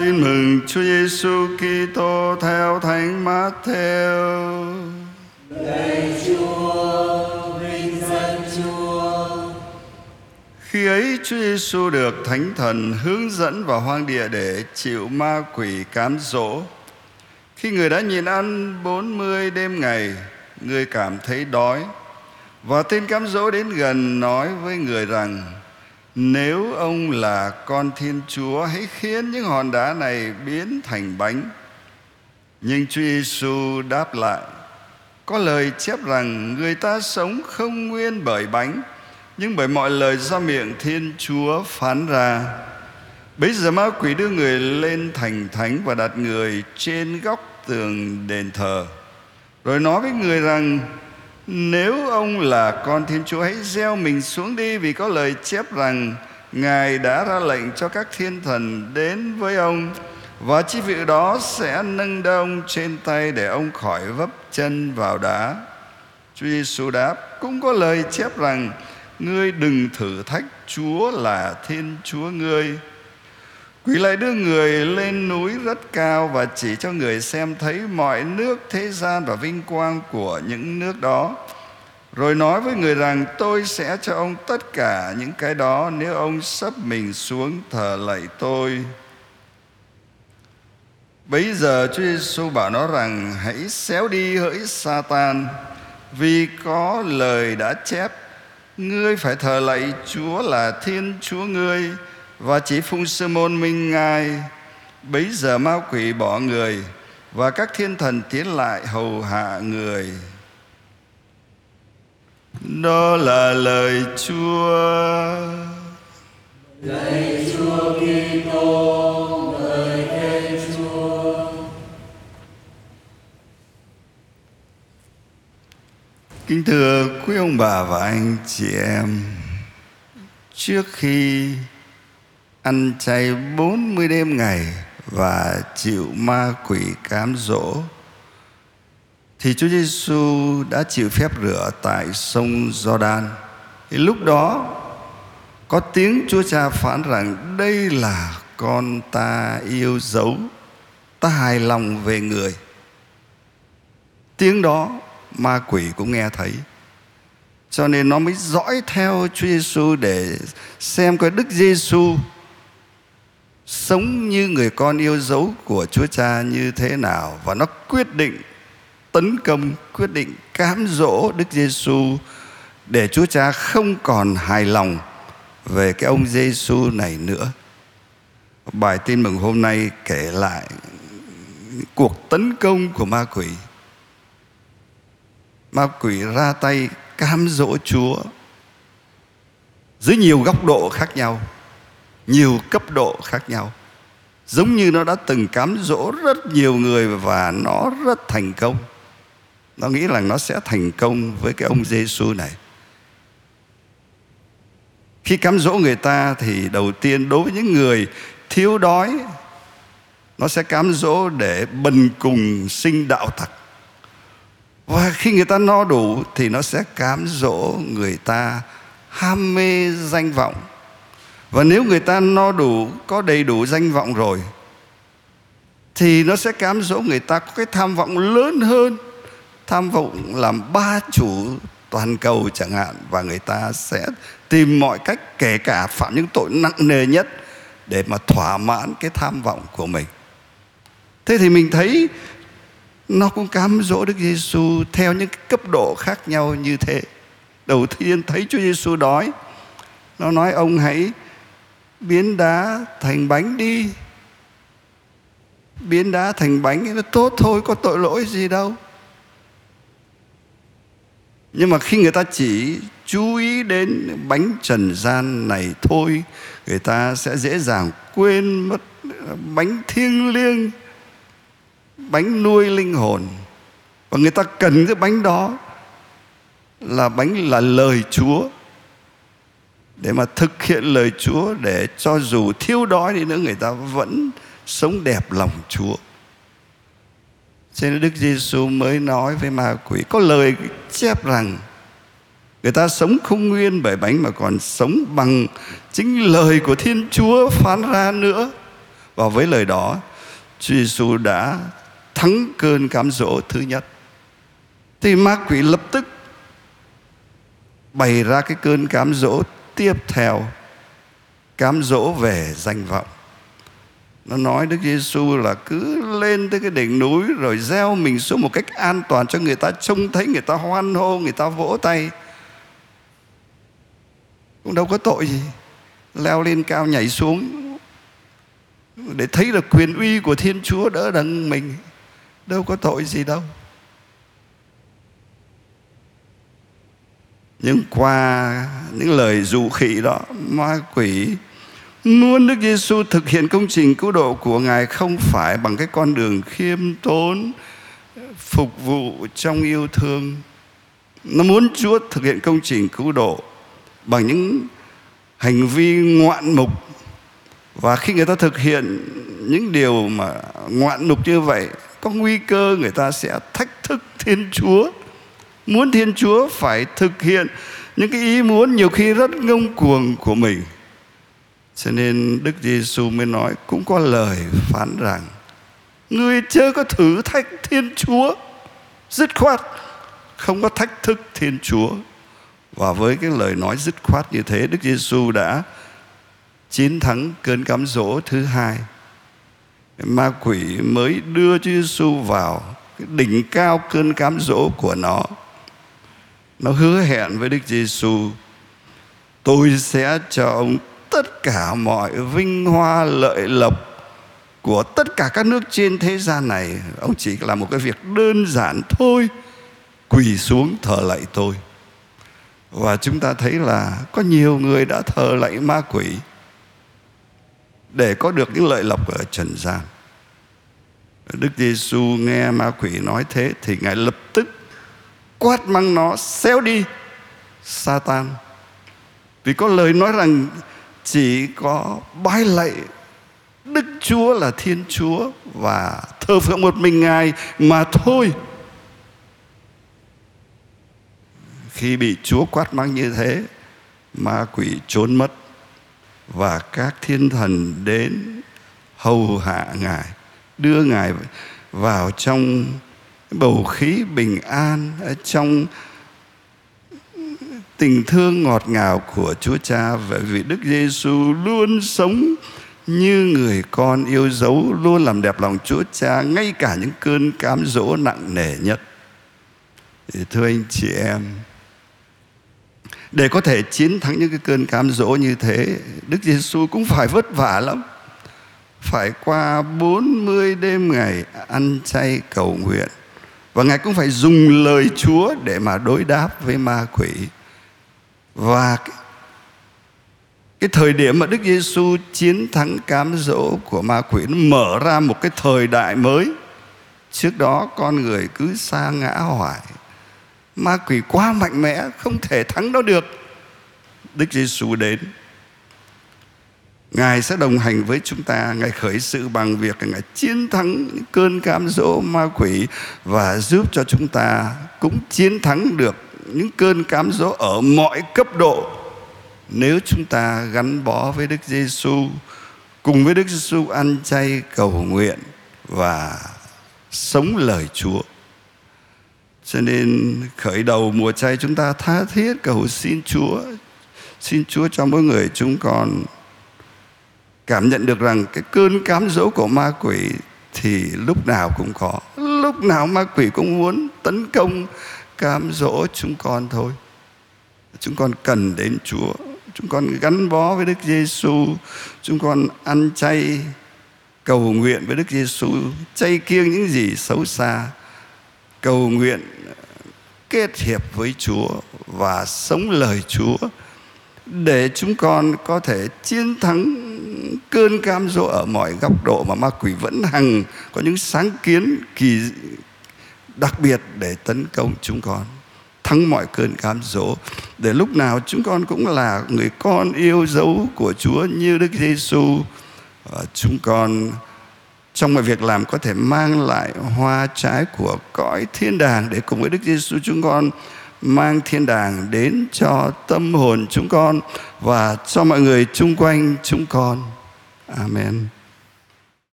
Tin mừng Chúa Giêsu Kitô theo Thánh Matthew. Lạy Chúa, vinh danh Chúa. Khi ấy Chúa Giêsu được Thánh Thần hướng dẫn vào hoang địa để chịu ma quỷ cám dỗ. Khi người đã nhịn ăn 40 đêm ngày, người cảm thấy đói. Và tên cám dỗ đến gần nói với người rằng nếu ông là con Thiên Chúa, Hãy khiến những hòn đá này biến thành bánh. Nhưng Chúa Giêsu đáp lại, Có lời chép rằng Người ta sống không nguyên bởi bánh, Nhưng bởi mọi lời ra miệng Thiên Chúa phán ra. Bây giờ ma quỷ đưa người lên thành thánh Và đặt người trên góc tường đền thờ. Rồi nói với người rằng nếu ông là con Thiên Chúa, hãy gieo mình xuống đi, vì có lời chép rằng Ngài đã ra lệnh cho các thiên thần đến với ông, và chi vị đó sẽ nâng đỡ ông trên tay để ông khỏi vấp chân vào đá. Chúa Giêsu đáp, cũng có lời chép rằng, ngươi đừng thử thách Chúa là Thiên Chúa ngươi. Quỷ lại đưa người lên núi rất cao và chỉ cho người xem thấy mọi nước, thế gian và vinh quang của những nước đó. Rồi nói với người rằng, tôi sẽ cho ông tất cả những cái đó nếu ông sắp mình xuống thờ lạy tôi. Bấy giờ Chúa Giêsu bảo nó rằng, hãy xéo đi hỡi Satan, vì có lời đã chép. Ngươi phải thờ lạy Chúa là Thiên Chúa ngươi và chỉ phụng sự môn minh ngài. Bấy giờ ma quỷ bỏ người và các thiên thần tiến lại hầu hạ người đó là lời Chúa Lạy Chúa Kitô, lời khen Chúa. Kính thưa quý ông bà và anh chị em Trước khi ăn chay 40 đêm ngày và chịu ma quỷ cám dỗ thì Chúa Giêsu đã chịu phép rửa tại sông Giođan. Thì lúc đó có tiếng Chúa Cha phán rằng đây là con ta yêu dấu, ta hài lòng về người. Tiếng đó ma quỷ cũng nghe thấy. Cho nên nó mới dõi theo Chúa Giêsu để xem coi Đức Giêsu sống như người con yêu dấu của Chúa Cha như thế nào và nó quyết định tấn công quyết định cám dỗ Đức Giêsu để Chúa Cha không còn hài lòng về cái ông Giêsu này nữa. Bài tin mừng hôm nay kể lại cuộc tấn công của ma quỷ. Ma quỷ ra tay cám dỗ Chúa dưới nhiều góc độ khác nhau, nhiều cấp độ khác nhau. Giống như nó đã từng cám dỗ rất nhiều người và nó rất thành công nó nghĩ rằng nó sẽ thành công với cái ông Giêsu này. Khi cám dỗ người ta thì đầu tiên đối với những người thiếu đói, nó sẽ cám dỗ để bần cùng sinh đạo tặc và khi người ta no đủ thì nó sẽ cám dỗ người ta ham mê danh vọng. Và nếu người ta no đủ, có đầy đủ danh vọng rồi, thì nó sẽ cám dỗ người ta có cái tham vọng lớn hơn tham vọng làm ba chủ toàn cầu chẳng hạn và người ta sẽ tìm mọi cách kể cả phạm những tội nặng nề nhất để mà thỏa mãn cái tham vọng của mình. Thế thì mình thấy nó cũng cám dỗ Đức Giêsu theo những cấp độ khác nhau như thế. Đầu tiên thấy Chúa Giêsu đói, nó nói ông hãy biến đá thành bánh đi. Biến đá thành bánh nó tốt thôi, có tội lỗi gì đâu nhưng mà khi người ta chỉ chú ý đến bánh trần gian này thôi, người ta sẽ dễ dàng quên mất bánh thiêng liêng, bánh nuôi linh hồn. Và người ta cần cái bánh đó là bánh là lời chúa. Để mà thực hiện lời chúa, để cho dù thiếu đói đi nữa, người ta vẫn sống đẹp lòng chúa cho nên Đức Giêsu mới nói với ma quỷ, có lời chép rằng, người ta sống không nguyên bởi bánh mà còn sống bằng chính lời của Thiên Chúa phán ra nữa. và với lời đó, Chúa Giêsu đã thắng cơn cám dỗ thứ nhất thì ma quỷ lập tức bày ra cái cơn cám dỗ tiếp theo, cám dỗ về danh vọng nó nói Đức Giêsu là cứ lên tới cái đỉnh núi rồi gieo mình xuống một cách an toàn cho người ta trông thấy, người ta hoan hô, người ta vỗ tay. Cũng đâu có tội gì. Leo lên cao nhảy xuống để thấy được quyền uy của Thiên Chúa đỡ đần mình. Đâu có tội gì đâu. Nhưng qua những lời dụ khỉ đó, ma quỷ muốn Đức Giêsu thực hiện công trình cứu độ của Ngài không phải bằng cái con đường khiêm tốn, phục vụ trong yêu thương. Nó muốn Chúa thực hiện công trình cứu độ bằng những hành vi ngoạn mục. Và khi người ta thực hiện những điều mà ngoạn mục như vậy, có nguy cơ người ta sẽ thách thức Thiên Chúa. Muốn Thiên Chúa phải thực hiện những cái ý muốn nhiều khi rất ngông cuồng của mình cho nên Đức Giêsu mới nói, cũng có lời phán rằng, người chưa có thử thách Thiên Chúa, dứt khoát không có thách thức Thiên Chúa. Và với cái lời nói dứt khoát như thế, Đức Giêsu đã chiến thắng cơn cám dỗ thứ hai. Ma quỷ mới đưa Chúa Giêsu vào cái đỉnh cao cơn cám dỗ của nó. Nó hứa hẹn với Đức Giêsu tôi sẽ cho ông tất cả mọi vinh hoa lợi lộc của tất cả các nước trên thế gian này. Ông chỉ làm một cái việc đơn giản thôi, quỳ xuống thờ lạy tôi. Và chúng ta thấy là có nhiều người đã thờ lạy ma quỷ để có được những lợi lộc ở trần gian. Đức Giêsu nghe ma quỷ nói thế thì ngài lập tức quát mắng nó, xéo đi, Satan. Vì có lời nói rằng chỉ có bái lạy Đức Chúa là Thiên Chúa và thờ phượng một mình Ngài mà thôi. Khi bị Chúa quát mắng như thế, ma quỷ trốn mất và các thiên thần đến hầu hạ Ngài, đưa Ngài vào trong bầu khí bình an trong tình thương ngọt ngào của Chúa Cha bởi vì Đức Giêsu luôn sống như người con yêu dấu luôn làm đẹp lòng Chúa Cha ngay cả những cơn cám dỗ nặng nề nhất. Thì thưa anh chị em, để có thể chiến thắng những cái cơn cám dỗ như thế, Đức Giêsu cũng phải vất vả lắm. Phải qua 40 đêm ngày ăn chay cầu nguyện. Và Ngài cũng phải dùng lời Chúa để mà đối đáp với ma quỷ và cái, cái thời điểm mà Đức Giêsu chiến thắng cám dỗ của ma quỷ nó mở ra một cái thời đại mới. Trước đó con người cứ xa ngã hoài. Ma quỷ quá mạnh mẽ không thể thắng nó được. Đức Giêsu đến. Ngài sẽ đồng hành với chúng ta Ngài khởi sự bằng việc Ngài chiến thắng cơn cám dỗ ma quỷ Và giúp cho chúng ta cũng chiến thắng được những cơn cám dỗ ở mọi cấp độ nếu chúng ta gắn bó với Đức Giêsu cùng với Đức Giêsu ăn chay cầu nguyện và sống lời Chúa. Cho nên khởi đầu mùa chay chúng ta tha thiết cầu xin Chúa, xin Chúa cho mỗi người chúng con cảm nhận được rằng cái cơn cám dỗ của ma quỷ thì lúc nào cũng có, lúc nào ma quỷ cũng muốn tấn công cám dỗ chúng con thôi. Chúng con cần đến Chúa. Chúng con gắn bó với Đức Giêsu. Chúng con ăn chay, cầu nguyện với Đức Giêsu, chay kiêng những gì xấu xa. Cầu nguyện, kết hiệp với Chúa và sống lời Chúa để chúng con có thể chiến thắng cơn cam dỗ ở mọi góc độ mà ma quỷ vẫn hằng, có những sáng kiến kỳ đặc biệt để tấn công chúng con, thắng mọi cơn cám dỗ để lúc nào chúng con cũng là người con yêu dấu của Chúa như Đức Giêsu và chúng con trong mọi việc làm có thể mang lại hoa trái của cõi thiên đàng để cùng với Đức Giêsu chúng con mang thiên đàng đến cho tâm hồn chúng con và cho mọi người chung quanh chúng con. Amen.